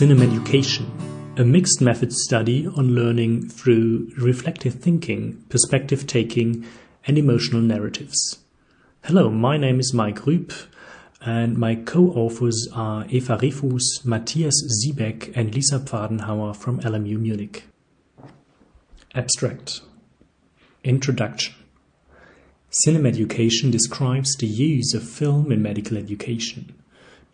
Cinemeducation, a mixed method study on learning through reflective thinking, perspective taking, and emotional narratives. Hello, my name is Mike Rüb, and my co authors are Eva Rehfuess, Matthias Siebeck, and Lisa Pfadenhauer from LMU Munich. Abstract Introduction Cinemeducation describes the use of film in medical education.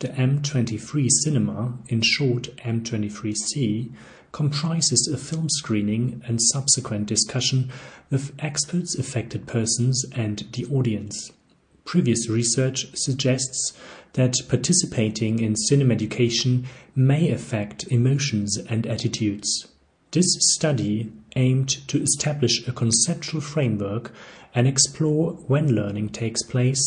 The M23 cinema, in short M23C, comprises a film screening and subsequent discussion with experts, affected persons, and the audience. Previous research suggests that participating in cinemeducation may affect emotions and attitudes. This study aimed to establish a conceptual framework and explore when learning takes place,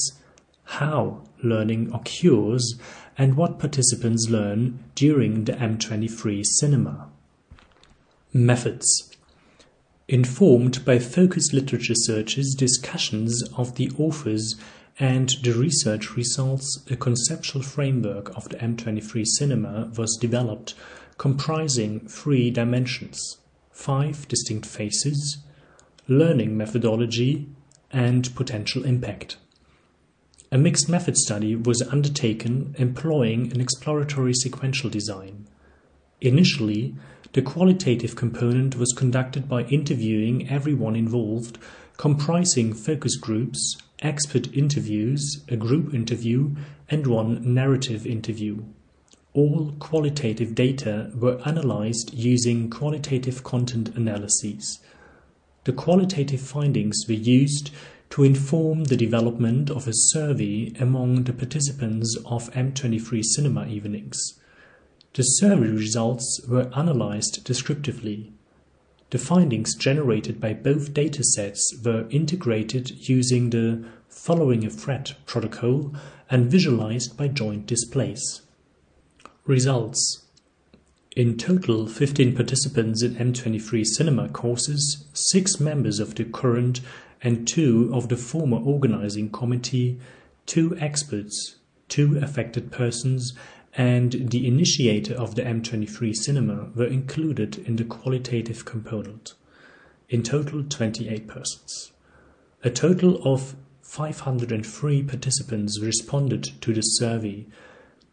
how learning occurs, and what participants learn during the M23 cinema. Methods Informed by focused literature searches, discussions of the authors, and the research results, a conceptual framework of the M23 cinema was developed comprising three dimensions five distinct phases, learning methodology, and potential impact. A mixed method study was undertaken employing an exploratory sequential design. Initially, the qualitative component was conducted by interviewing everyone involved, comprising focus groups, expert interviews, a group interview, and one narrative interview. All qualitative data were analyzed using qualitative content analyses. The qualitative findings were used to inform the development of a survey among the participants of M23 cinema evenings. The survey results were analyzed descriptively. The findings generated by both datasets were integrated using the following a thread protocol and visualized by joint displays. Results In total, 15 participants in M23 cinema courses, 6 members of the current and 2 of the former organizing committee, 2 experts, 2 affected persons, and the initiator of the M23 cinema were included in the qualitative component. In total, 28 persons. A total of 503 participants responded to the survey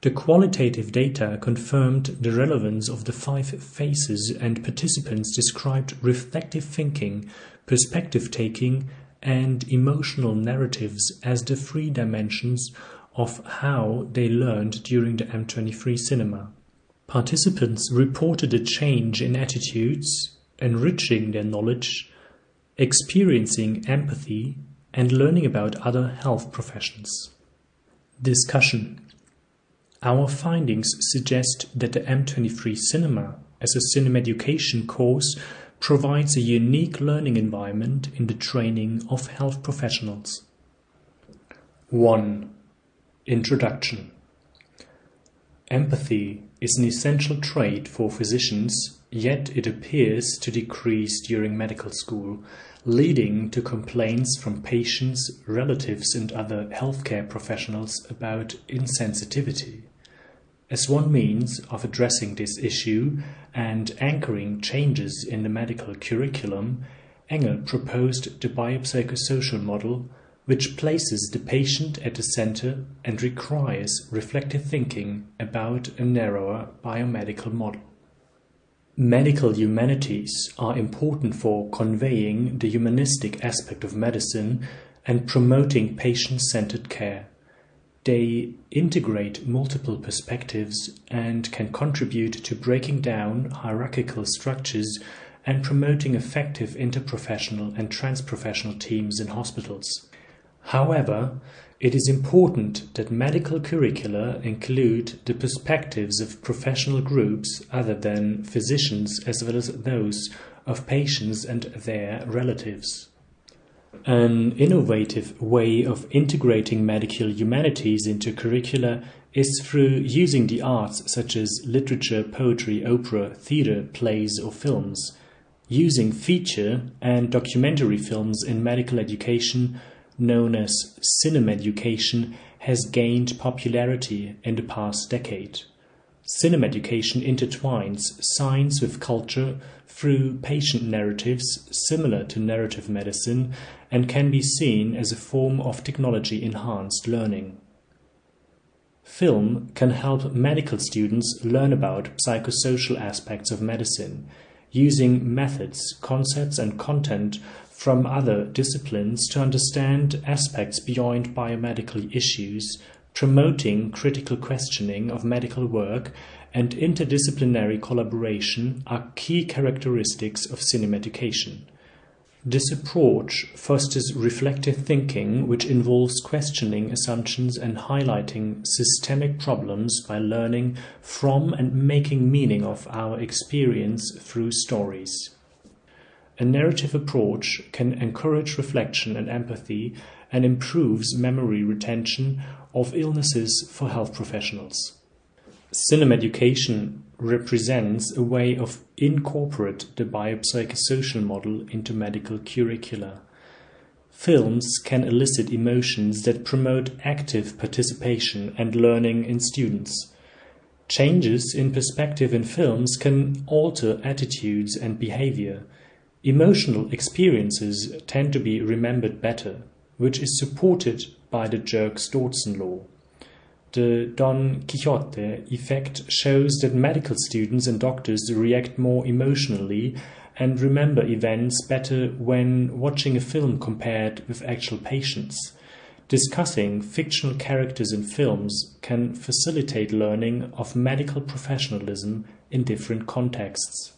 the qualitative data confirmed the relevance of the five phases and participants described reflective thinking, perspective taking, and emotional narratives as the three dimensions of how they learned during the M23 cinema. Participants reported a change in attitudes, enriching their knowledge, experiencing empathy, and learning about other health professions. Discussion our findings suggest that the M23 Cinema, as a cinemeducation course, provides a unique learning environment in the training of health professionals. 1. Introduction Empathy is an essential trait for physicians, yet it appears to decrease during medical school, leading to complaints from patients, relatives, and other healthcare professionals about insensitivity. As one means of addressing this issue and anchoring changes in the medical curriculum, Engel proposed the biopsychosocial model, which places the patient at the center and requires reflective thinking about a narrower biomedical model. Medical humanities are important for conveying the humanistic aspect of medicine and promoting patient centered care. They integrate multiple perspectives and can contribute to breaking down hierarchical structures and promoting effective interprofessional and transprofessional teams in hospitals. However, it is important that medical curricula include the perspectives of professional groups other than physicians as well as those of patients and their relatives. An innovative way of integrating medical humanities into curricula is through using the arts such as literature, poetry, opera, theatre, plays, or films. Using feature and documentary films in medical education, known as cinemeducation, has gained popularity in the past decade. Cinemeducation intertwines science with culture through patient narratives similar to narrative medicine and can be seen as a form of technology enhanced learning. Film can help medical students learn about psychosocial aspects of medicine, using methods, concepts, and content from other disciplines to understand aspects beyond biomedical issues, promoting critical questioning of medical work and interdisciplinary collaboration are key characteristics of cinemeducation. This approach fosters reflective thinking, which involves questioning assumptions and highlighting systemic problems by learning from and making meaning of our experience through stories. A narrative approach can encourage reflection and empathy and improves memory retention of illnesses for health professionals. Cinemeducation represents a way of incorporate the biopsychosocial model into medical curricula. Films can elicit emotions that promote active participation and learning in students. Changes in perspective in films can alter attitudes and behavior. Emotional experiences tend to be remembered better, which is supported by the Yerkes-Dodson law. The Don Quixote effect shows that medical students and doctors react more emotionally and remember events better when watching a film compared with actual patients. Discussing fictional characters in films can facilitate learning of medical professionalism in different contexts.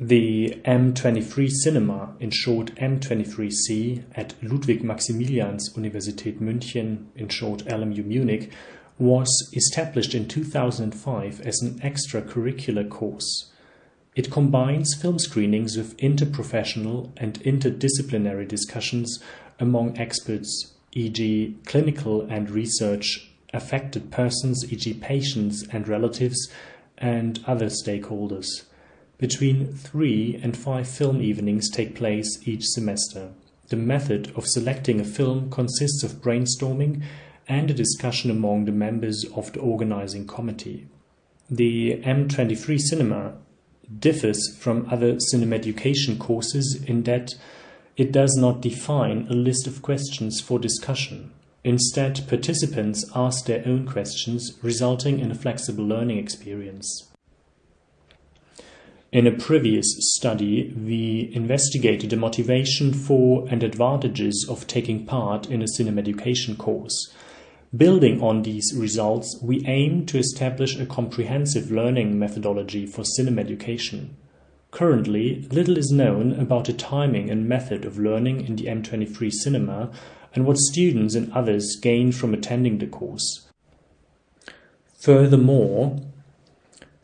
The M23 Cinema, in short M23C, at Ludwig Maximilians Universität München, in short LMU Munich, was established in 2005 as an extracurricular course. It combines film screenings with interprofessional and interdisciplinary discussions among experts, e.g., clinical and research affected persons, e.g., patients and relatives, and other stakeholders. Between three and five film evenings take place each semester. The method of selecting a film consists of brainstorming and a discussion among the members of the organizing committee. The M23 Cinema differs from other cinemeducation courses in that it does not define a list of questions for discussion. Instead, participants ask their own questions, resulting in a flexible learning experience. In a previous study, we investigated the motivation for and advantages of taking part in a cinemeducation course. Building on these results, we aim to establish a comprehensive learning methodology for cinemeducation. Currently, little is known about the timing and method of learning in the M23 cinema and what students and others gain from attending the course. Furthermore,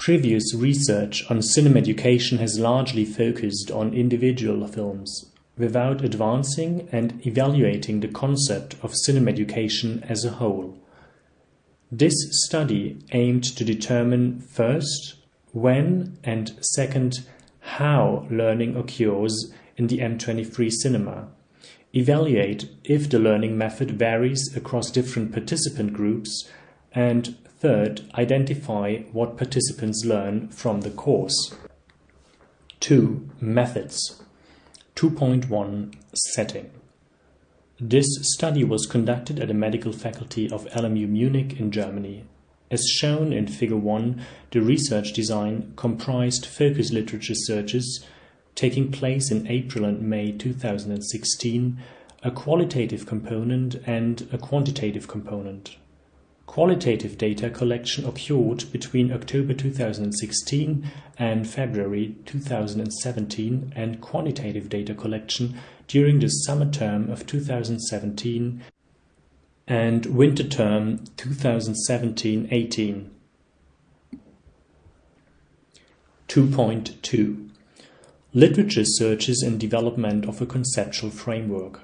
previous research on cinemeducation has largely focused on individual films without advancing and evaluating the concept of cinemeducation as a whole. This study aimed to determine first when and second how learning occurs in the M23 cinema, evaluate if the learning method varies across different participant groups, and third, identify what participants learn from the course. 2. Methods 2.1 Setting This study was conducted at the medical faculty of LMU Munich in Germany. As shown in Figure 1, the research design comprised focus literature searches taking place in April and May 2016, a qualitative component and a quantitative component. Qualitative data collection occurred between October 2016 and February 2017 and quantitative data collection during the summer term of 2017 and winter term 2017-18. 2.2 Literature searches and development of a conceptual framework.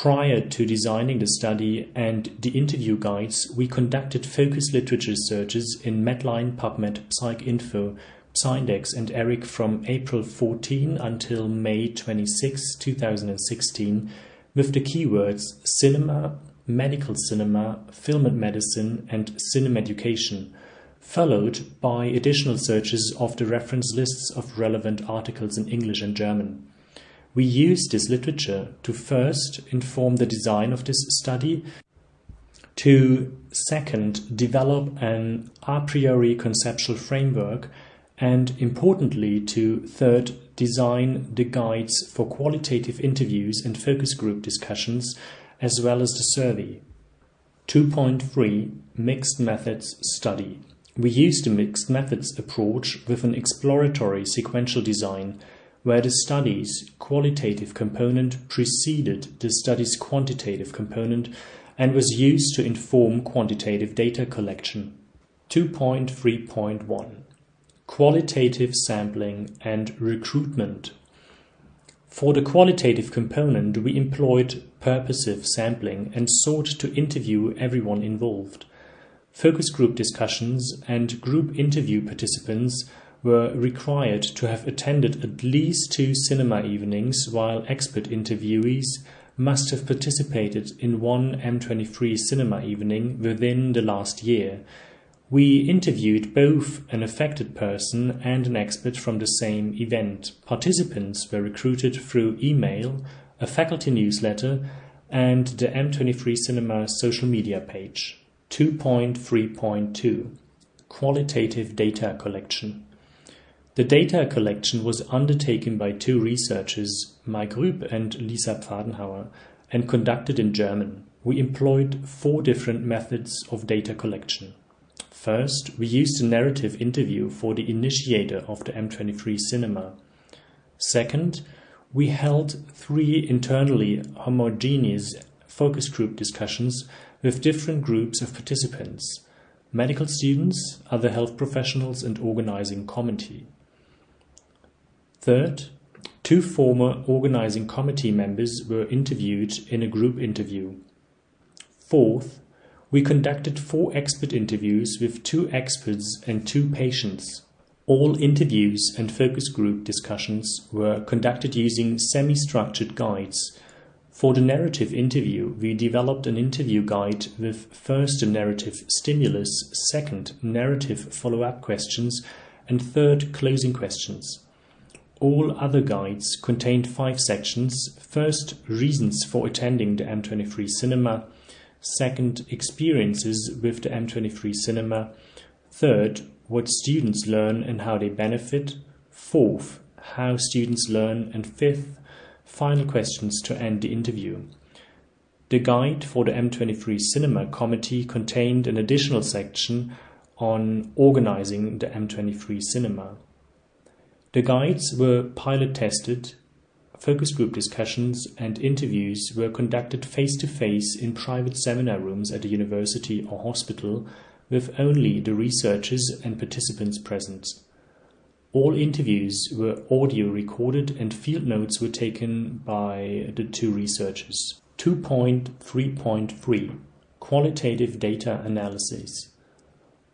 Prior to designing the study and the interview guides, we conducted focus literature searches in Medline, PubMed, PsycInfo, PsyIndex, and ERIC from April 14 until May 26, 2016, with the keywords cinema, medical cinema, film and medicine, and cinema education, followed by additional searches of the reference lists of relevant articles in English and German. We used this literature to first inform the design of this study, to second, develop an a priori conceptual framework, and importantly, to third, design the guides for qualitative interviews and focus group discussions, as well as the survey. 2.3 Mixed Methods Study we used a mixed methods approach with an exploratory sequential design, where the study's qualitative component preceded the study's quantitative component and was used to inform quantitative data collection. 2.3.1 Qualitative sampling and recruitment. For the qualitative component, we employed purposive sampling and sought to interview everyone involved. Focus group discussions and group interview participants were required to have attended at least two cinema evenings, while expert interviewees must have participated in one M23 cinema evening within the last year. We interviewed both an affected person and an expert from the same event. Participants were recruited through email, a faculty newsletter, and the M23 Cinema social media page. 2.3.2 Qualitative Data Collection The data collection was undertaken by two researchers, Mike Rüb and Lisa Pfadenhauer, and conducted in German. We employed four different methods of data collection. First, we used a narrative interview for the initiator of the M23 cinema. Second, we held three internally homogeneous focus group discussions with different groups of participants medical students, other health professionals, and organizing committee. Third, two former organizing committee members were interviewed in a group interview. Fourth, we conducted four expert interviews with two experts and two patients. All interviews and focus group discussions were conducted using semi structured guides for the narrative interview, we developed an interview guide with first narrative stimulus, second narrative follow-up questions, and third closing questions. All other guides contained five sections. First, reasons for attending the M23 cinema. Second, experiences with the M23 cinema. Third, what students learn and how they benefit. Fourth, how students learn. And fifth, Final questions to end the interview. The guide for the M23 Cinema Committee contained an additional section on organizing the M23 Cinema. The guides were pilot tested, focus group discussions and interviews were conducted face to face in private seminar rooms at a university or hospital with only the researchers and participants present. All interviews were audio recorded and field notes were taken by the two researchers. 2.3.3 Qualitative Data Analysis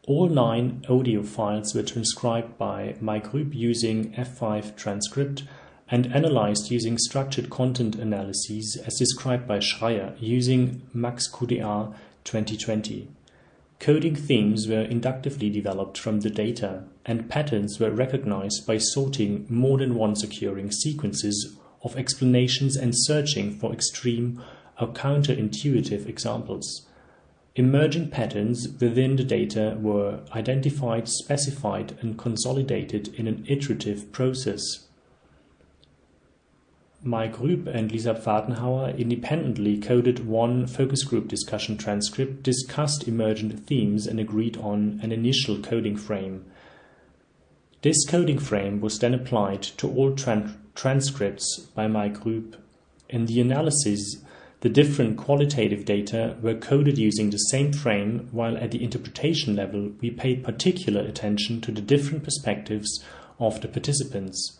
All nine audio files were transcribed by Mike Rüb using F5 transcript and analyzed using structured content analyses as described by Schreier using MaxQDA 2020. Coding themes were inductively developed from the data, and patterns were recognized by sorting more than once occurring sequences of explanations and searching for extreme or counterintuitive examples. Emerging patterns within the data were identified, specified, and consolidated in an iterative process. Mike Rüb and Lisa Pfadenhauer independently coded one focus group discussion transcript, discussed emergent themes, and agreed on an initial coding frame. This coding frame was then applied to all tran transcripts by Mike Rüb. In the analysis, the different qualitative data were coded using the same frame, while at the interpretation level, we paid particular attention to the different perspectives of the participants.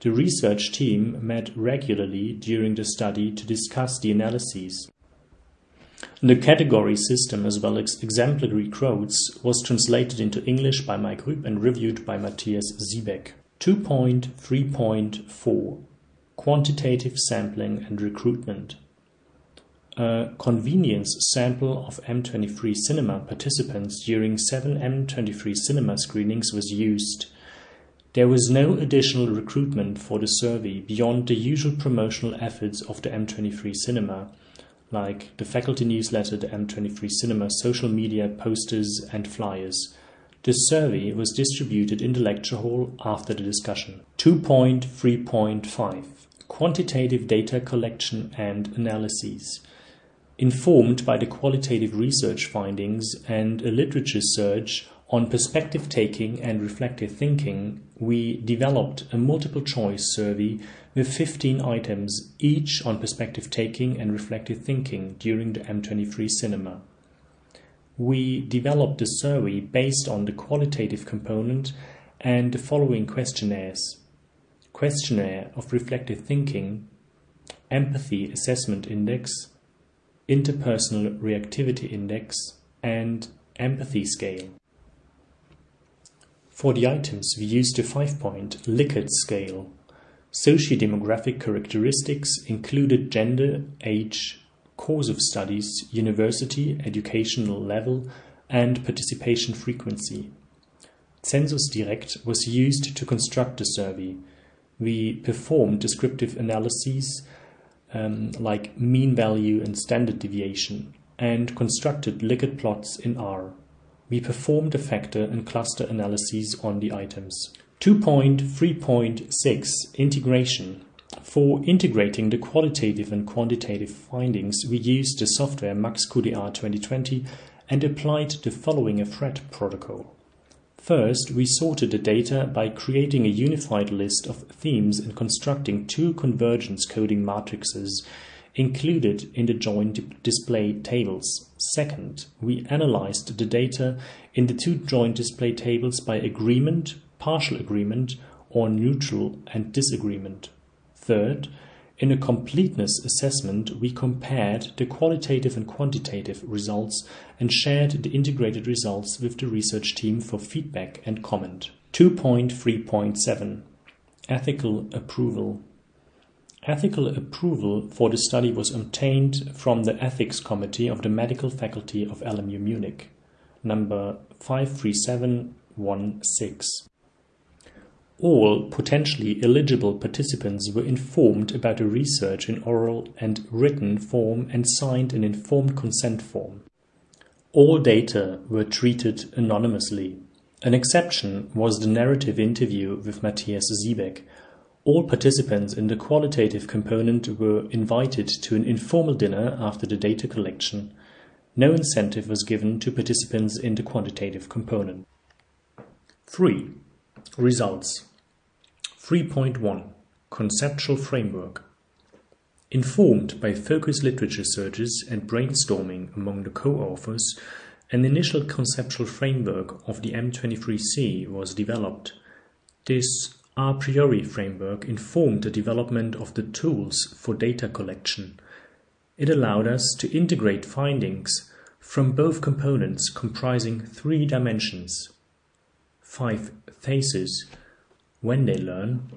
The research team met regularly during the study to discuss the analyses. The category system, as well as exemplary quotes, was translated into English by Mike Rüb and reviewed by Matthias Siebeck. 2.3.4 Quantitative Sampling and Recruitment A convenience sample of M23 cinema participants during seven M23 cinema screenings was used. There was no additional recruitment for the survey beyond the usual promotional efforts of the M23 cinema, like the faculty newsletter, the M23 cinema social media posters and flyers. The survey was distributed in the lecture hall after the discussion. 2.3.5 Quantitative data collection and analyses. Informed by the qualitative research findings and a literature search on perspective taking and reflective thinking, we developed a multiple choice survey with 15 items, each on perspective taking and reflective thinking during the M23 cinema. We developed the survey based on the qualitative component and the following questionnaires Questionnaire of Reflective Thinking, Empathy Assessment Index, Interpersonal Reactivity Index, and Empathy Scale. For the items, we used a five-point Likert scale. Socio-demographic characteristics included gender, age, course of studies, university, educational level, and participation frequency. Census Direct was used to construct the survey. We performed descriptive analyses um, like mean value and standard deviation and constructed Likert plots in R we performed a factor and cluster analyses on the items. 2.3.6 Integration For integrating the qualitative and quantitative findings, we used the software MaxQDA 2020 and applied the following a thread protocol. First, we sorted the data by creating a unified list of themes and constructing two convergence coding matrices included in the joint display tables. Second, we analyzed the data in the two joint display tables by agreement, partial agreement, or neutral and disagreement. Third, in a completeness assessment, we compared the qualitative and quantitative results and shared the integrated results with the research team for feedback and comment. 2.3.7 Ethical Approval Ethical approval for the study was obtained from the Ethics Committee of the Medical Faculty of LMU Munich, number 53716. All potentially eligible participants were informed about the research in oral and written form and signed an informed consent form. All data were treated anonymously. An exception was the narrative interview with Matthias Siebeck, all participants in the qualitative component were invited to an informal dinner after the data collection. No incentive was given to participants in the quantitative component. 3. Results 3.1 Conceptual Framework Informed by focus literature searches and brainstorming among the co-authors, an initial conceptual framework of the M23C was developed. This a priori framework informed the development of the tools for data collection. It allowed us to integrate findings from both components comprising three dimensions. Five phases when they learn,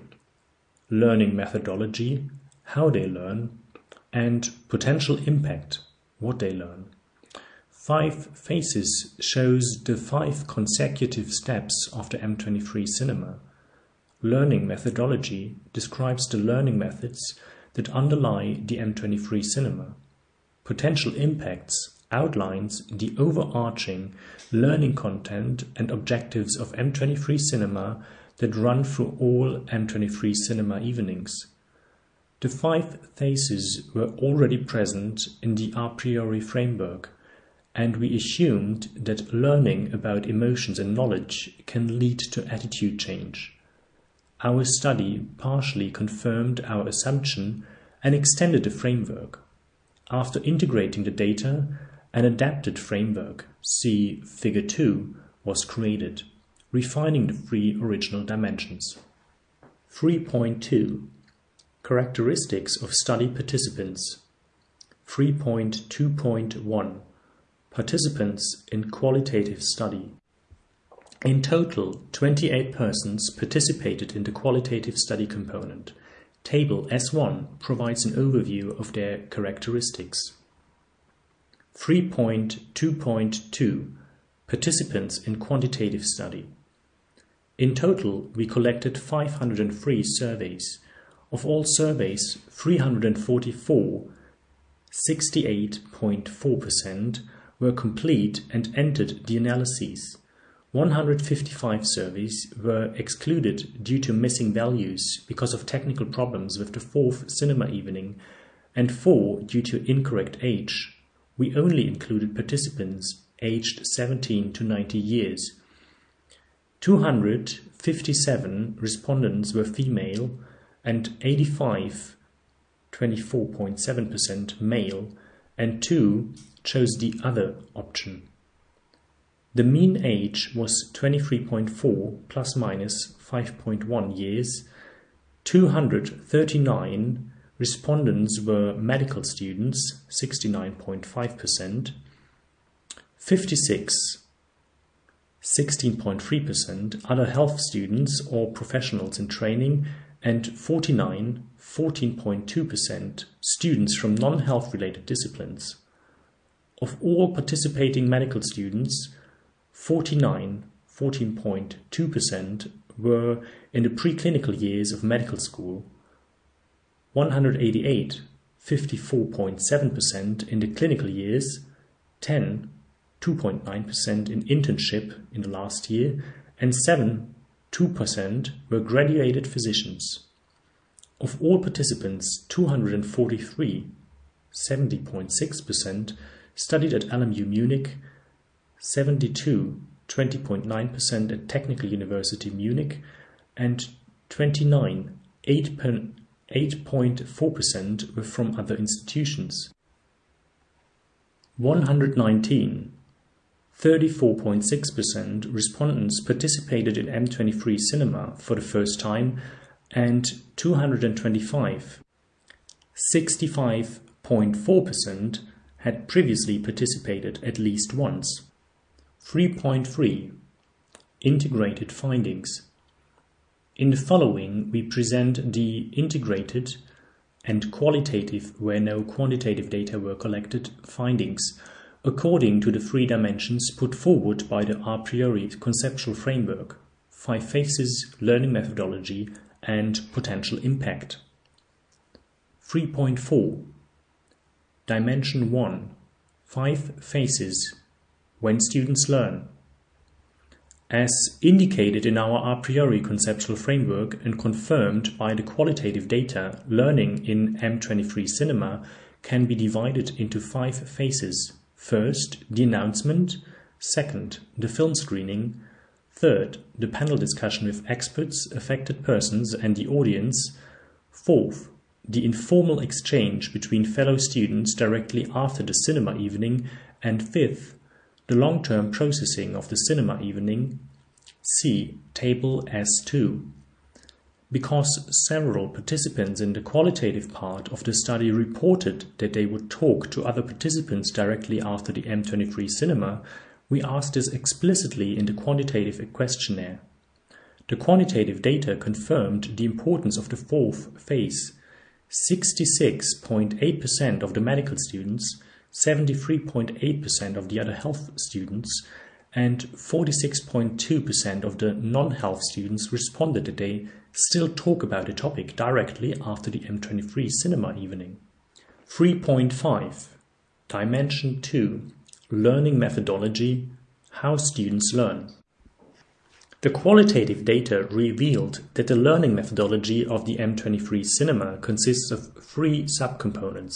learning methodology, how they learn, and potential impact, what they learn. Five Phases shows the five consecutive steps of the M23 cinema. Learning methodology describes the learning methods that underlie the M23 cinema. Potential impacts outlines the overarching learning content and objectives of M23 cinema that run through all M23 cinema evenings. The five phases were already present in the a priori framework, and we assumed that learning about emotions and knowledge can lead to attitude change. Our study partially confirmed our assumption and extended the framework. After integrating the data, an adapted framework, see Figure 2, was created, refining the three original dimensions. 3.2 Characteristics of study participants 3.2.1 Participants in qualitative study in total, 28 persons participated in the qualitative study component. Table S1 provides an overview of their characteristics. 3.2.2 Participants in Quantitative Study. In total, we collected 503 surveys. Of all surveys, 344, 68.4%, were complete and entered the analyses. 155 surveys were excluded due to missing values because of technical problems with the fourth cinema evening, and four due to incorrect age. We only included participants aged 17 to 90 years. 257 respondents were female and 85, 24.7% male, and two chose the other option. The mean age was 23.4 plus minus 5.1 years. 239 respondents were medical students, 69.5%. 56 16.3% other health students or professionals in training, and 49 14.2% students from non health related disciplines. Of all participating medical students, 49, 14.2% were in the preclinical years of medical school, 188, 54.7% in the clinical years, 10, 2.9% in internship in the last year, and 7, 2% were graduated physicians. Of all participants, 243, 70.6%, studied at LMU Munich 72, 20.9% at Technical University Munich, and 29, 8.4% were from other institutions. 119, 34.6% respondents participated in M23 cinema for the first time, and 225, 65.4% had previously participated at least once. 3.3 Integrated Findings In the following, we present the integrated and qualitative, where no quantitative data were collected, findings according to the three dimensions put forward by the a priori conceptual framework five phases, learning methodology, and potential impact. 3.4 Dimension 1 Five phases when students learn. As indicated in our a priori conceptual framework and confirmed by the qualitative data, learning in M23 Cinema can be divided into five phases. First, the announcement. Second, the film screening. Third, the panel discussion with experts, affected persons, and the audience. Fourth, the informal exchange between fellow students directly after the cinema evening. And fifth, the long-term processing of the cinema evening, see Table S2. Because several participants in the qualitative part of the study reported that they would talk to other participants directly after the M23 cinema, we asked this explicitly in the quantitative questionnaire. The quantitative data confirmed the importance of the fourth phase. 66.8% of the medical students 73.8% of the other health students and 46.2% of the non health students responded that they still talk about the topic directly after the M23 cinema evening. 3.5 Dimension 2 Learning Methodology How Students Learn. The qualitative data revealed that the learning methodology of the M23 cinema consists of three subcomponents.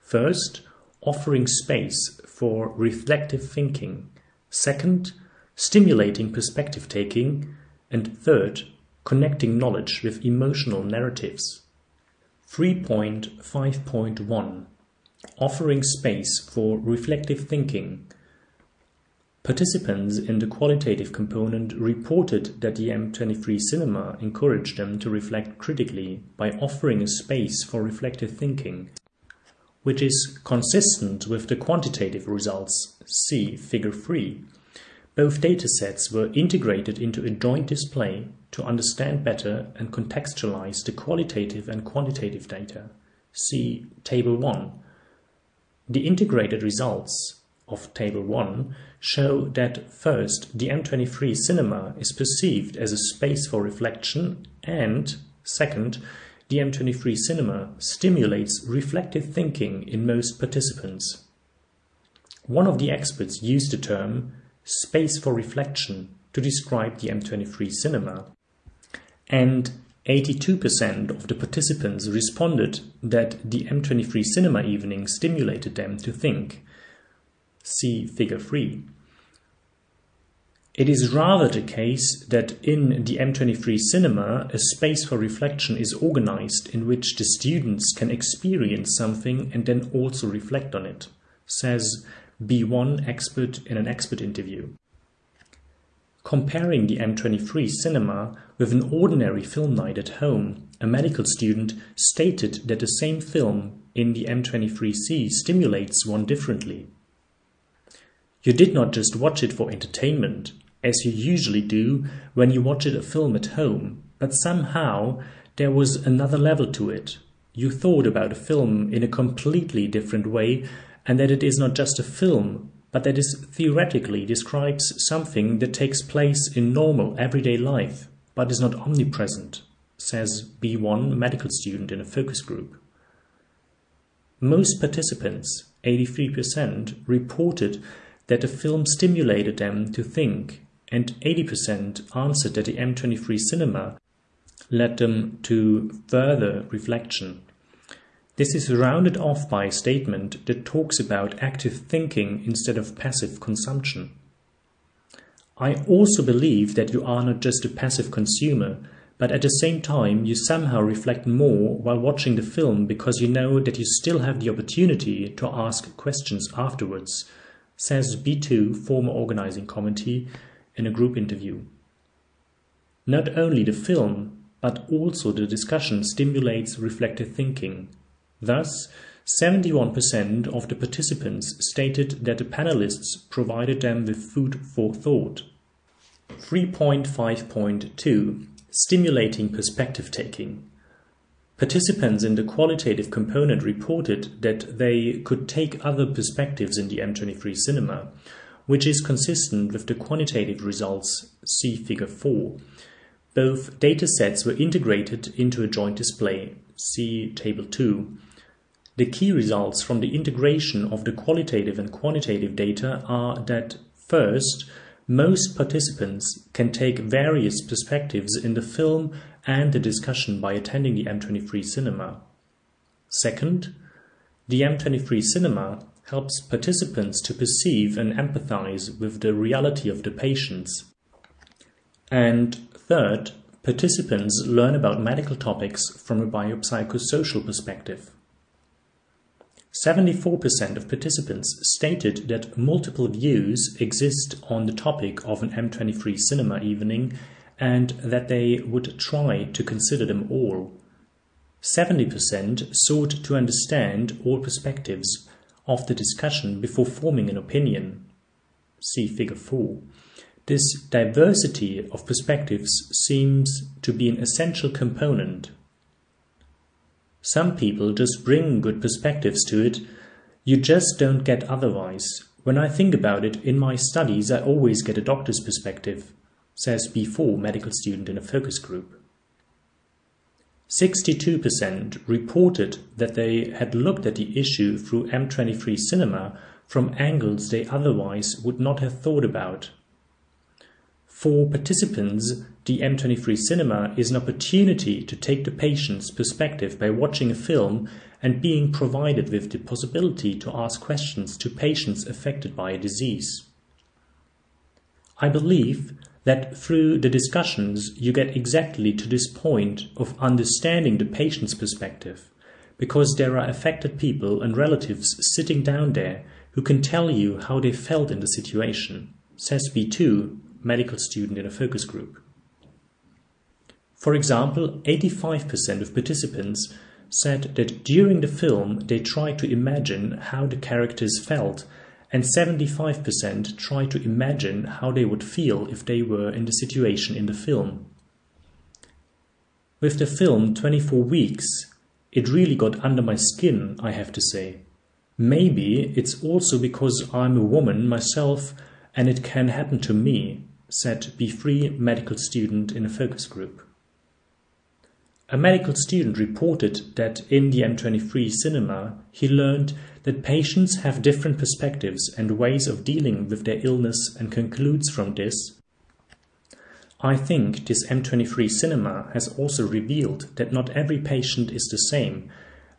First, offering space for reflective thinking, second, stimulating perspective taking, and third, connecting knowledge with emotional narratives. 3.5.1 Offering space for reflective thinking. Participants in the qualitative component reported that the M23 cinema encouraged them to reflect critically by offering a space for reflective thinking which is consistent with the quantitative results, see Figure 3. Both datasets were integrated into a joint display to understand better and contextualize the qualitative and quantitative data, see Table 1. The integrated results of Table 1 show that first, the M23 cinema is perceived as a space for reflection and, second, the M23 cinema stimulates reflective thinking in most participants. One of the experts used the term space for reflection to describe the M23 cinema, and 82% of the participants responded that the M23 cinema evening stimulated them to think. See figure 3. It is rather the case that in the M23 cinema, a space for reflection is organized in which the students can experience something and then also reflect on it, says B1 expert in an expert interview. Comparing the M23 cinema with an ordinary film night at home, a medical student stated that the same film in the M23C stimulates one differently. You did not just watch it for entertainment, as you usually do when you watch a film at home, but somehow there was another level to it. You thought about a film in a completely different way and that it is not just a film, but that it theoretically describes something that takes place in normal everyday life, but is not omnipresent, says B1 medical student in a focus group. Most participants, 83%, reported that the film stimulated them to think, and 80% answered that the M23 cinema led them to further reflection. This is rounded off by a statement that talks about active thinking instead of passive consumption. I also believe that you are not just a passive consumer, but at the same time you somehow reflect more while watching the film because you know that you still have the opportunity to ask questions afterwards, says B2 former organizing committee in a group interview. Not only the film, but also the discussion stimulates reflective thinking. Thus, 71% of the participants stated that the panelists provided them with food for thought. 3.5.2 Stimulating perspective taking. Participants in the qualitative component reported that they could take other perspectives in the M23 cinema, which is consistent with the quantitative results, see figure 4. Both datasets were integrated into a joint display, see table 2. The key results from the integration of the qualitative and quantitative data are that first, most participants can take various perspectives in the film and the discussion by attending the M23 cinema. Second, the M23 cinema helps participants to perceive and empathize with the reality of the patients. And third, participants learn about medical topics from a biopsychosocial perspective. 74% of participants stated that multiple views exist on the topic of an M23 cinema evening and that they would try to consider them all. 70% sought to understand all perspectives of the discussion before forming an opinion. See figure 4. This diversity of perspectives seems to be an essential component some people just bring good perspectives to it. You just don't get otherwise. When I think about it, in my studies, I always get a doctor's perspective, says B4 medical student in a focus group. 62% reported that they had looked at the issue through M23 cinema from angles they otherwise would not have thought about. For participants, the M23 cinema is an opportunity to take the patient's perspective by watching a film and being provided with the possibility to ask questions to patients affected by a disease. I believe that through the discussions you get exactly to this point of understanding the patient's perspective, because there are affected people and relatives sitting down there who can tell you how they felt in the situation, says B2 medical student in a focus group. For example, 85% of participants said that during the film they tried to imagine how the characters felt, and 75% try to imagine how they would feel if they were in the situation in the film. With the film 24 Weeks, it really got under my skin, I have to say. Maybe it's also because I'm a woman myself and it can happen to me, said B3 medical student in a focus group. A medical student reported that in the M23 cinema he learned that patients have different perspectives and ways of dealing with their illness and concludes from this I think this M23 cinema has also revealed that not every patient is the same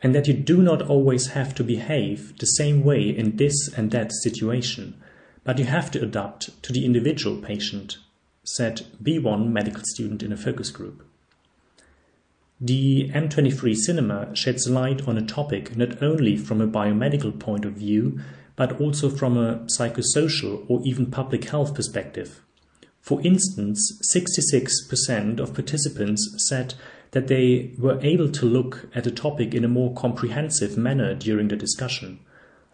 and that you do not always have to behave the same way in this and that situation, but you have to adapt to the individual patient, said B1 medical student in a focus group. The M23 cinema sheds light on a topic not only from a biomedical point of view, but also from a psychosocial or even public health perspective. For instance, 66% of participants said that they were able to look at a topic in a more comprehensive manner during the discussion.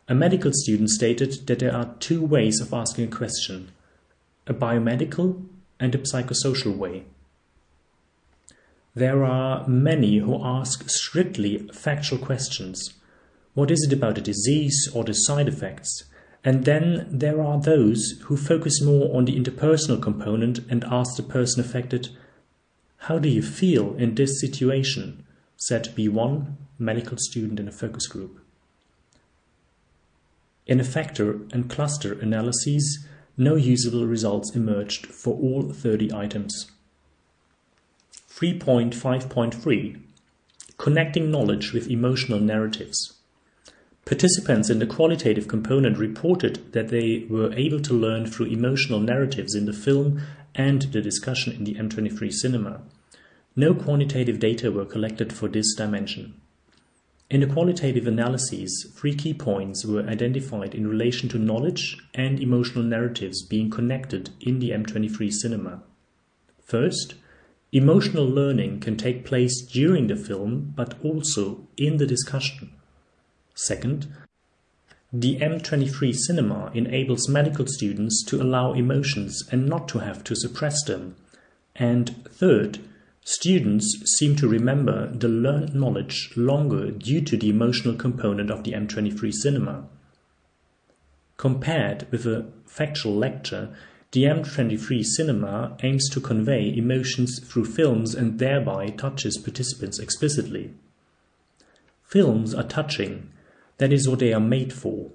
A medical student stated that there are two ways of asking a question a biomedical and a psychosocial way. There are many who ask strictly factual questions. What is it about the disease or the side effects? And then there are those who focus more on the interpersonal component and ask the person affected, How do you feel in this situation? said B1, medical student in a focus group. In a factor and cluster analyses, no usable results emerged for all 30 items. 3.5.3 Connecting Knowledge with Emotional Narratives. Participants in the qualitative component reported that they were able to learn through emotional narratives in the film and the discussion in the M23 cinema. No quantitative data were collected for this dimension. In the qualitative analyses, three key points were identified in relation to knowledge and emotional narratives being connected in the M23 cinema. First, Emotional learning can take place during the film, but also in the discussion. Second, the M23 cinema enables medical students to allow emotions and not to have to suppress them. And third, students seem to remember the learned knowledge longer due to the emotional component of the M23 cinema. Compared with a factual lecture, the M23 cinema aims to convey emotions through films and thereby touches participants explicitly. Films are touching, that is what they are made for.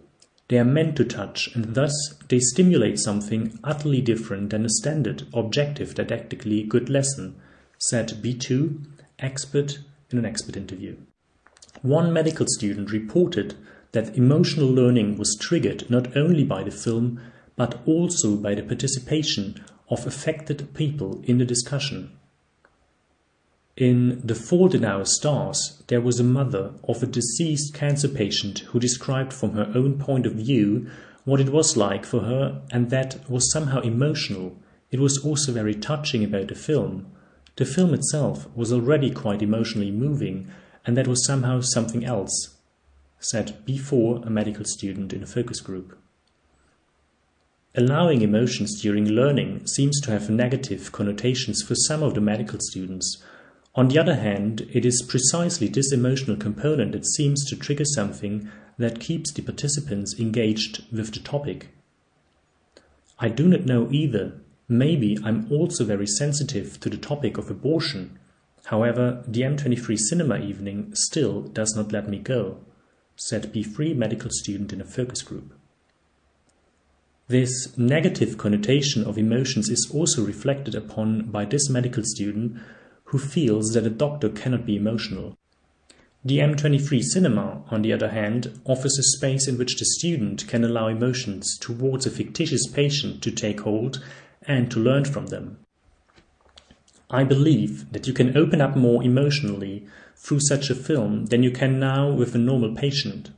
They are meant to touch, and thus they stimulate something utterly different than a standard, objective, didactically good lesson, said B2, expert, in an expert interview. One medical student reported that emotional learning was triggered not only by the film, but also by the participation of affected people in the discussion. In The Fault in Our Stars, there was a mother of a deceased cancer patient who described from her own point of view what it was like for her, and that was somehow emotional. It was also very touching about the film. The film itself was already quite emotionally moving, and that was somehow something else, said B4 a medical student in a focus group. Allowing emotions during learning seems to have negative connotations for some of the medical students. On the other hand, it is precisely this emotional component that seems to trigger something that keeps the participants engaged with the topic. I do not know either. Maybe I'm also very sensitive to the topic of abortion. However, the M23 cinema evening still does not let me go, said B3 medical student in a focus group. This negative connotation of emotions is also reflected upon by this medical student who feels that a doctor cannot be emotional. The M23 cinema, on the other hand, offers a space in which the student can allow emotions towards a fictitious patient to take hold and to learn from them. I believe that you can open up more emotionally through such a film than you can now with a normal patient.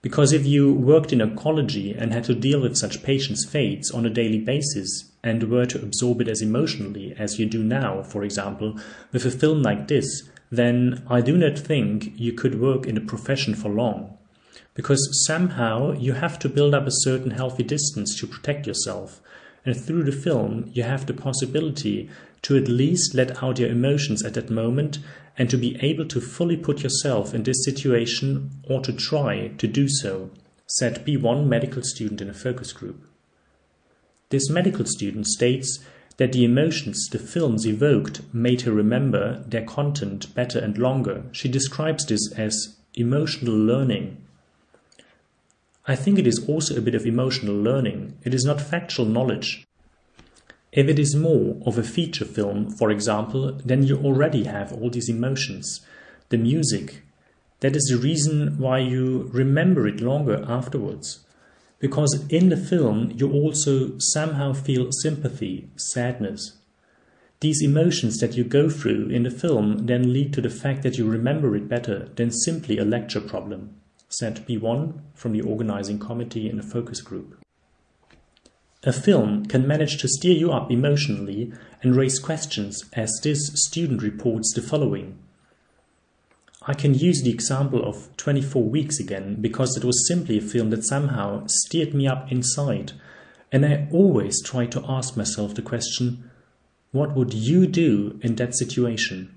Because if you worked in oncology and had to deal with such patients' fates on a daily basis and were to absorb it as emotionally as you do now, for example, with a film like this, then I do not think you could work in a profession for long. Because somehow you have to build up a certain healthy distance to protect yourself. And through the film, you have the possibility to at least let out your emotions at that moment and to be able to fully put yourself in this situation or to try to do so, said B1 medical student in a focus group. This medical student states that the emotions the films evoked made her remember their content better and longer. She describes this as emotional learning. I think it is also a bit of emotional learning. It is not factual knowledge. If it is more of a feature film, for example, then you already have all these emotions. The music. That is the reason why you remember it longer afterwards. Because in the film, you also somehow feel sympathy, sadness. These emotions that you go through in the film then lead to the fact that you remember it better than simply a lecture problem, said B1 from the organizing committee in a focus group. A film can manage to steer you up emotionally and raise questions as this student reports the following. I can use the example of 24 Weeks again because it was simply a film that somehow steered me up inside. And I always try to ask myself the question what would you do in that situation?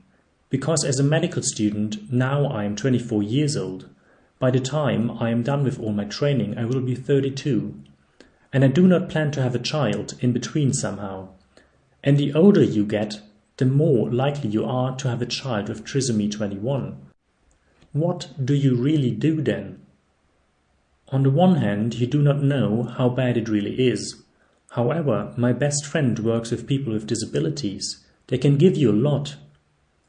Because as a medical student, now I am 24 years old. By the time I am done with all my training, I will be 32. And I do not plan to have a child in between somehow. And the older you get, the more likely you are to have a child with trisomy 21. What do you really do then? On the one hand, you do not know how bad it really is. However, my best friend works with people with disabilities. They can give you a lot.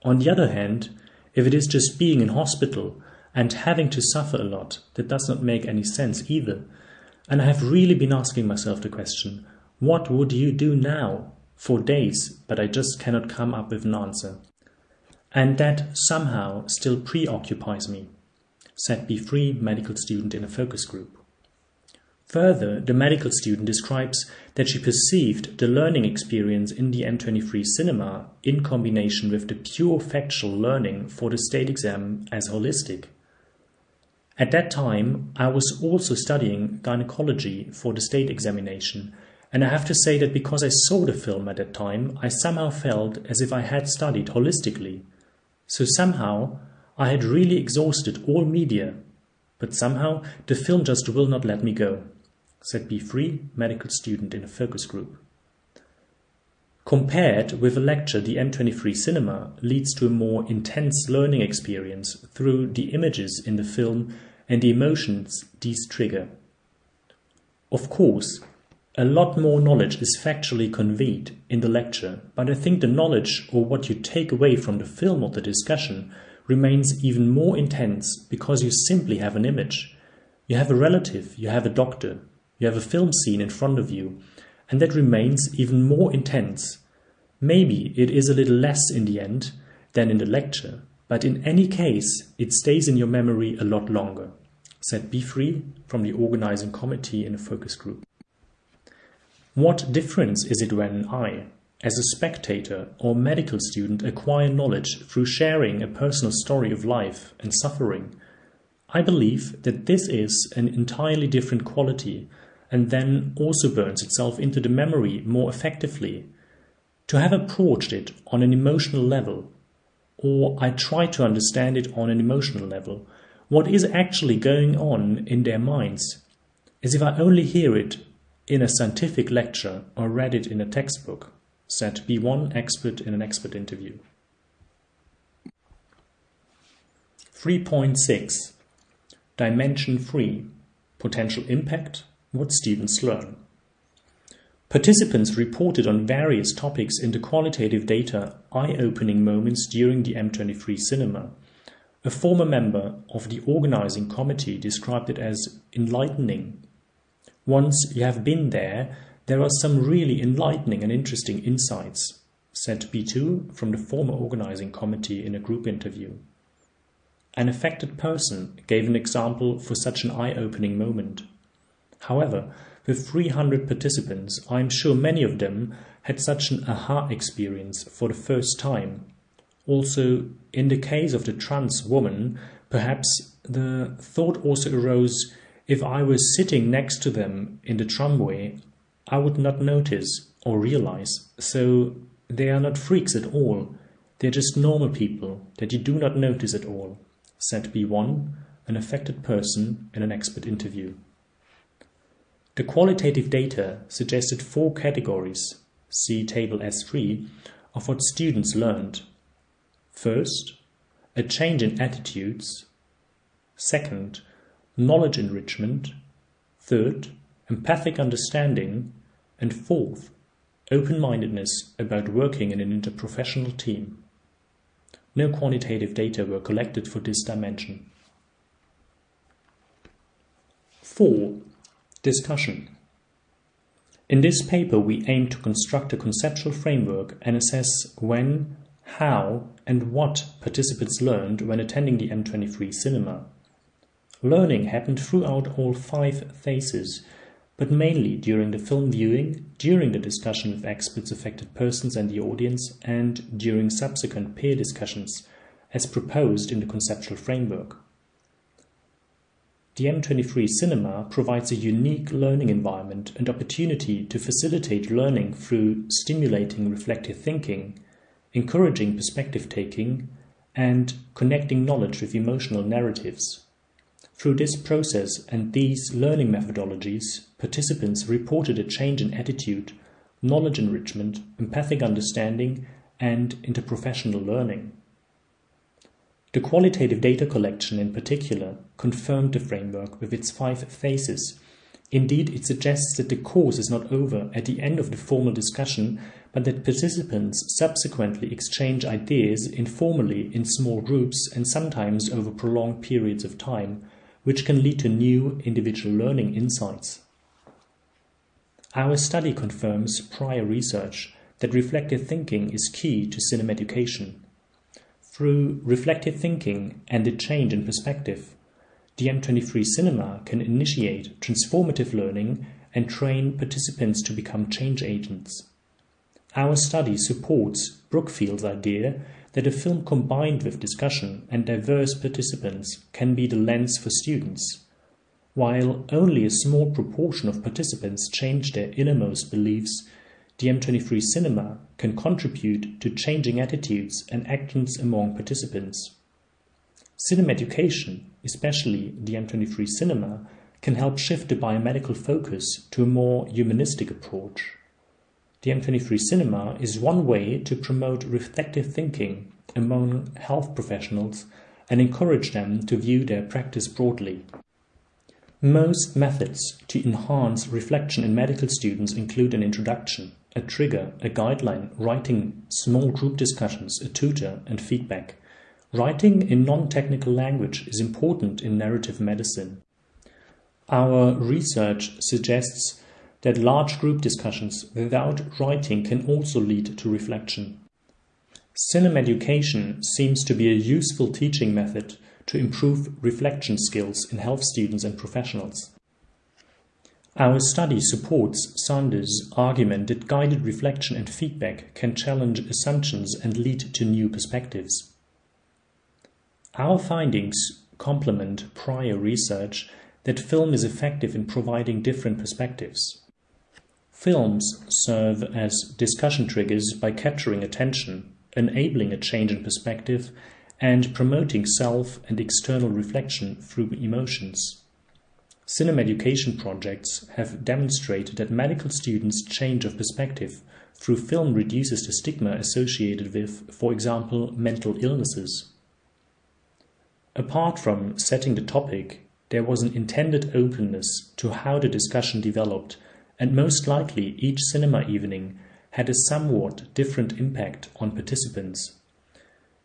On the other hand, if it is just being in hospital and having to suffer a lot, that does not make any sense either. And I have really been asking myself the question, what would you do now? For days, but I just cannot come up with an answer and that somehow still preoccupies me, said B3 medical student in a focus group. Further, the medical student describes that she perceived the learning experience in the M23 cinema in combination with the pure factual learning for the state exam as holistic. At that time, I was also studying gynecology for the state examination, and I have to say that because I saw the film at that time, I somehow felt as if I had studied holistically. So somehow I had really exhausted all media, but somehow the film just will not let me go, said B3, medical student in a focus group. Compared with a lecture, the M23 cinema leads to a more intense learning experience through the images in the film and the emotions these trigger. Of course, a lot more knowledge is factually conveyed in the lecture, but I think the knowledge or what you take away from the film or the discussion remains even more intense because you simply have an image. You have a relative, you have a doctor, you have a film scene in front of you, and that remains even more intense. Maybe it is a little less in the end than in the lecture, but in any case, it stays in your memory a lot longer, said B3 from the organizing committee in a focus group. What difference is it when I, as a spectator or medical student, acquire knowledge through sharing a personal story of life and suffering? I believe that this is an entirely different quality and then also burns itself into the memory more effectively. To have approached it on an emotional level, or I try to understand it on an emotional level, what is actually going on in their minds, as if I only hear it in a scientific lecture or read it in a textbook, said B1 expert in an expert interview. 3.6 Dimension 3 Potential Impact What Students Learn. Participants reported on various topics in the qualitative data eye opening moments during the M23 cinema. A former member of the organizing committee described it as enlightening once you have been there, there are some really enlightening and interesting insights, said B2 from the former organizing committee in a group interview. An affected person gave an example for such an eye opening moment. However, with 300 participants, I am sure many of them had such an aha experience for the first time. Also, in the case of the trans woman, perhaps the thought also arose if I was sitting next to them in the tramway, I would not notice or realize, so they are not freaks at all. They're just normal people that you do not notice at all, said B1, an affected person in an expert interview. The qualitative data suggested four categories, see table S3, of what students learned. First, a change in attitudes. Second, knowledge enrichment. Third, empathic understanding. And fourth, open mindedness about working in an interprofessional team. No quantitative data were collected for this dimension. 4. Discussion. In this paper, we aim to construct a conceptual framework and assess when, how, and what participants learned when attending the M23 cinema. Learning happened throughout all five phases but mainly during the film viewing, during the discussion with experts, affected persons, and the audience, and during subsequent peer discussions, as proposed in the conceptual framework. The M23 cinema provides a unique learning environment and opportunity to facilitate learning through stimulating reflective thinking, encouraging perspective taking, and connecting knowledge with emotional narratives. Through this process and these learning methodologies, participants reported a change in attitude, knowledge enrichment, empathic understanding, and interprofessional learning. The qualitative data collection in particular confirmed the framework with its five phases. Indeed, it suggests that the course is not over at the end of the formal discussion, but that participants subsequently exchange ideas informally in small groups and sometimes over prolonged periods of time, which can lead to new individual learning insights. Our study confirms prior research that reflective thinking is key to cinemeducation. Through reflective thinking and the change in perspective, the M23 cinema can initiate transformative learning and train participants to become change agents. Our study supports Brookfield's idea that a film combined with discussion and diverse participants can be the lens for students. While only a small proportion of participants change their innermost beliefs, the M23 cinema can contribute to changing attitudes and actions among participants. Cinemeducation, especially the M23 cinema, can help shift the biomedical focus to a more humanistic approach. The M23 cinema is one way to promote reflective thinking among health professionals and encourage them to view their practice broadly. Most methods to enhance reflection in medical students include an introduction, a trigger, a guideline, writing, small group discussions, a tutor, and feedback. Writing in non technical language is important in narrative medicine. Our research suggests that large group discussions without writing can also lead to reflection. Cinemeducation seems to be a useful teaching method to improve reflection skills in health students and professionals. Our study supports Sandars' argument that guided reflection and feedback can challenge assumptions and lead to new perspectives. Our findings complement prior research that film is effective in providing different perspectives. Films serve as discussion triggers by capturing attention, enabling a change in perspective, and promoting self and external reflection through emotions. Cinemeducation projects have demonstrated that medical students' change of perspective through film reduces the stigma associated with, for example, mental illnesses. Apart from setting the topic, there was an intended openness to how the discussion developed and most likely each cinema evening had a somewhat different impact on participants.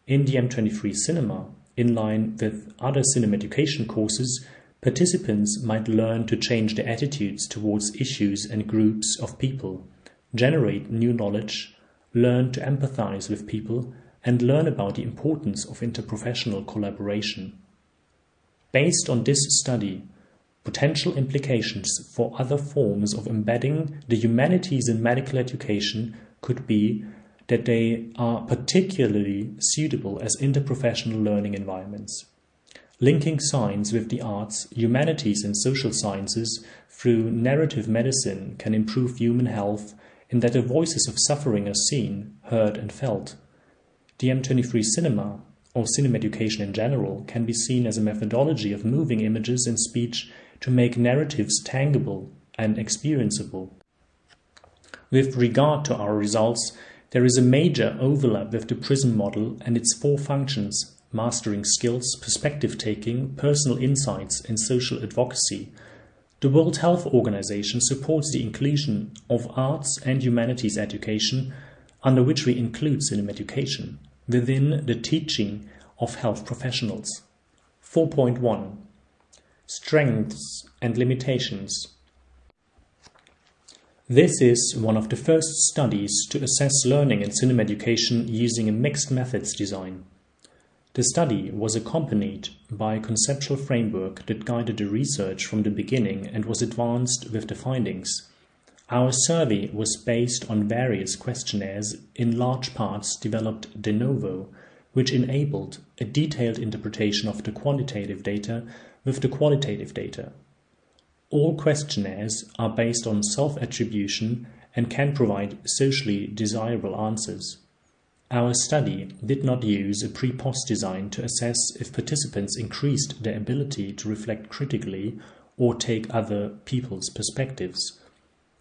In the M23 cinema, in line with other cinemeducation courses, participants might learn to change their attitudes towards issues and groups of people, generate new knowledge, learn to empathize with people, and learn about the importance of interprofessional collaboration. Based on this study, Potential implications for other forms of embedding the humanities in medical education could be that they are particularly suitable as interprofessional learning environments. Linking science with the arts, humanities, and social sciences through narrative medicine can improve human health in that the voices of suffering are seen, heard, and felt. The M23 cinema, or cinemeducation in general, can be seen as a methodology of moving images and speech to make narratives tangible and experienceable. With regard to our results, there is a major overlap with the PRISM model and its four functions mastering skills, perspective taking, personal insights, and social advocacy. The World Health Organization supports the inclusion of arts and humanities education, under which we include cinemeducation, within the teaching of health professionals. 4.1 Strengths and Limitations this is one of the first studies to assess learning in cinemeducation using a mixed methods design. The study was accompanied by a conceptual framework that guided the research from the beginning and was advanced with the findings. Our survey was based on various questionnaires in large parts developed de novo, which enabled a detailed interpretation of the quantitative data with the qualitative data. All questionnaires are based on self-attribution and can provide socially desirable answers. Our study did not use a pre-post design to assess if participants increased their ability to reflect critically or take other people's perspectives.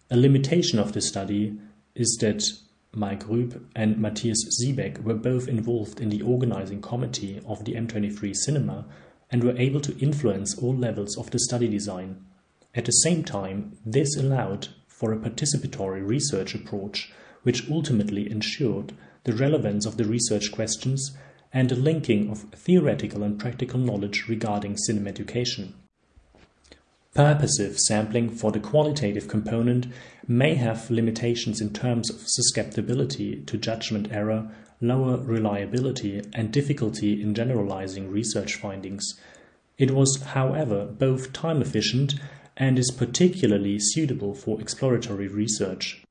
A limitation of the study is that Mike Rüb and Matthias Siebeck were both involved in the organizing committee of the M23 cinema and were able to influence all levels of the study design. At the same time, this allowed for a participatory research approach, which ultimately ensured the relevance of the research questions and the linking of theoretical and practical knowledge regarding cinemeducation. Purposive sampling for the qualitative component may have limitations in terms of susceptibility to judgment error, lower reliability, and difficulty in generalizing research findings. It was, however, both time efficient and is particularly suitable for exploratory research.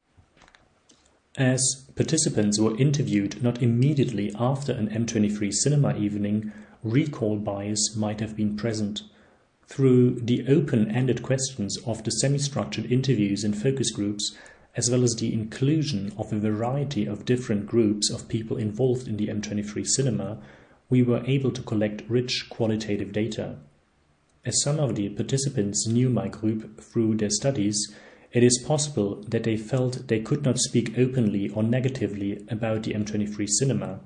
As participants were interviewed not immediately after an M23 cinema evening, recall bias might have been present. Through the open ended questions of the semi structured interviews and focus groups, as well as the inclusion of a variety of different groups of people involved in the M23 cinema, we were able to collect rich qualitative data. As some of the participants knew my group through their studies, it is possible that they felt they could not speak openly or negatively about the M23 cinema,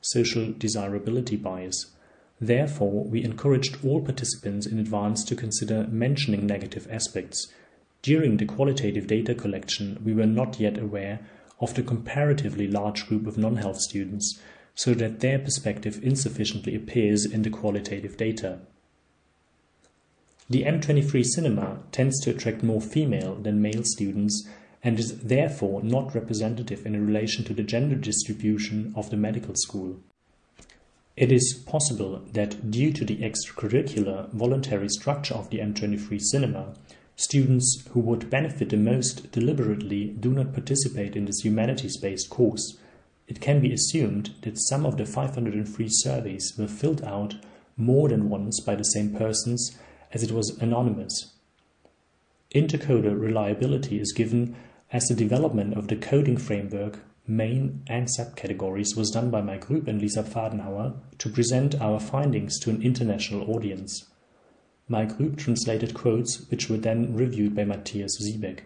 social desirability bias. Therefore, we encouraged all participants in advance to consider mentioning negative aspects. During the qualitative data collection, we were not yet aware of the comparatively large group of non health students, so that their perspective insufficiently appears in the qualitative data. The M23 cinema tends to attract more female than male students and is therefore not representative in relation to the gender distribution of the medical school. It is possible that due to the extracurricular voluntary structure of the M23 cinema, students who would benefit the most deliberately do not participate in this humanities based course. It can be assumed that some of the 503 surveys were filled out more than once by the same persons as it was anonymous. Intercoder reliability is given as the development of the coding framework, main and subcategories was done by my group and Lisa Pfadenhauer to present our findings to an international audience. My group translated quotes which were then reviewed by Matthias Siebeck.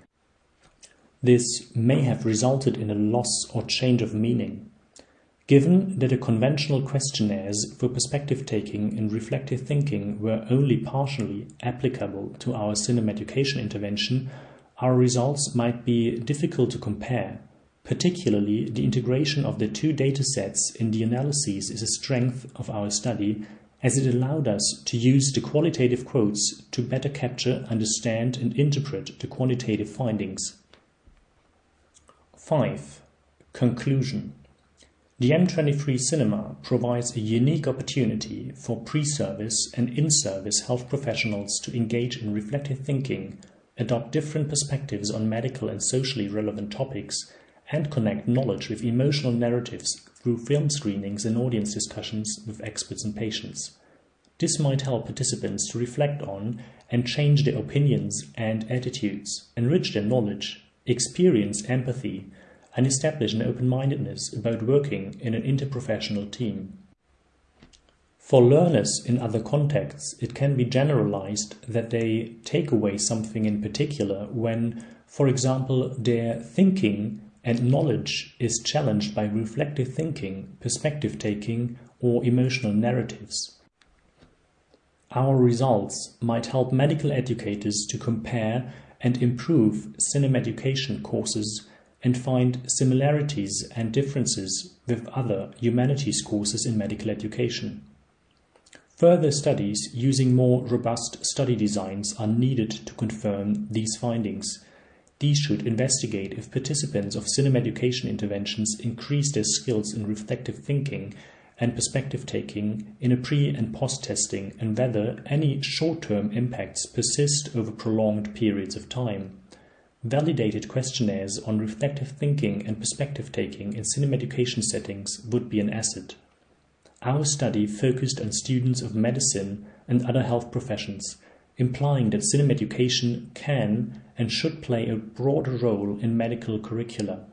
This may have resulted in a loss or change of meaning. Given that the conventional questionnaires for perspective taking and reflective thinking were only partially applicable to our cinemeducation intervention, our results might be difficult to compare. Particularly, the integration of the two data sets in the analyses is a strength of our study, as it allowed us to use the qualitative quotes to better capture, understand, and interpret the quantitative findings. 5. Conclusion the M23 cinema provides a unique opportunity for pre-service and in-service health professionals to engage in reflective thinking, adopt different perspectives on medical and socially relevant topics, and connect knowledge with emotional narratives through film screenings and audience discussions with experts and patients. This might help participants to reflect on and change their opinions and attitudes, enrich their knowledge, experience empathy, and establish an open-mindedness about working in an interprofessional team. For learners in other contexts, it can be generalized that they take away something in particular when, for example, their thinking and knowledge is challenged by reflective thinking, perspective taking, or emotional narratives. Our results might help medical educators to compare and improve cinemeducation courses and find similarities and differences with other humanities courses in medical education. Further studies using more robust study designs are needed to confirm these findings. These should investigate if participants of cinemeducation interventions increase their skills in reflective thinking and perspective taking in a pre and post testing and whether any short term impacts persist over prolonged periods of time. Validated questionnaires on reflective thinking and perspective taking in cinemeducation settings would be an asset. Our study focused on students of medicine and other health professions, implying that cinemeducation can and should play a broader role in medical curricula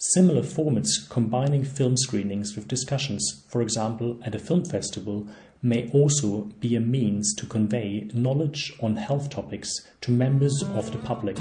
Similar formats combining film screenings with discussions, for example at a film festival, may also be a means to convey knowledge on health topics to members of the public.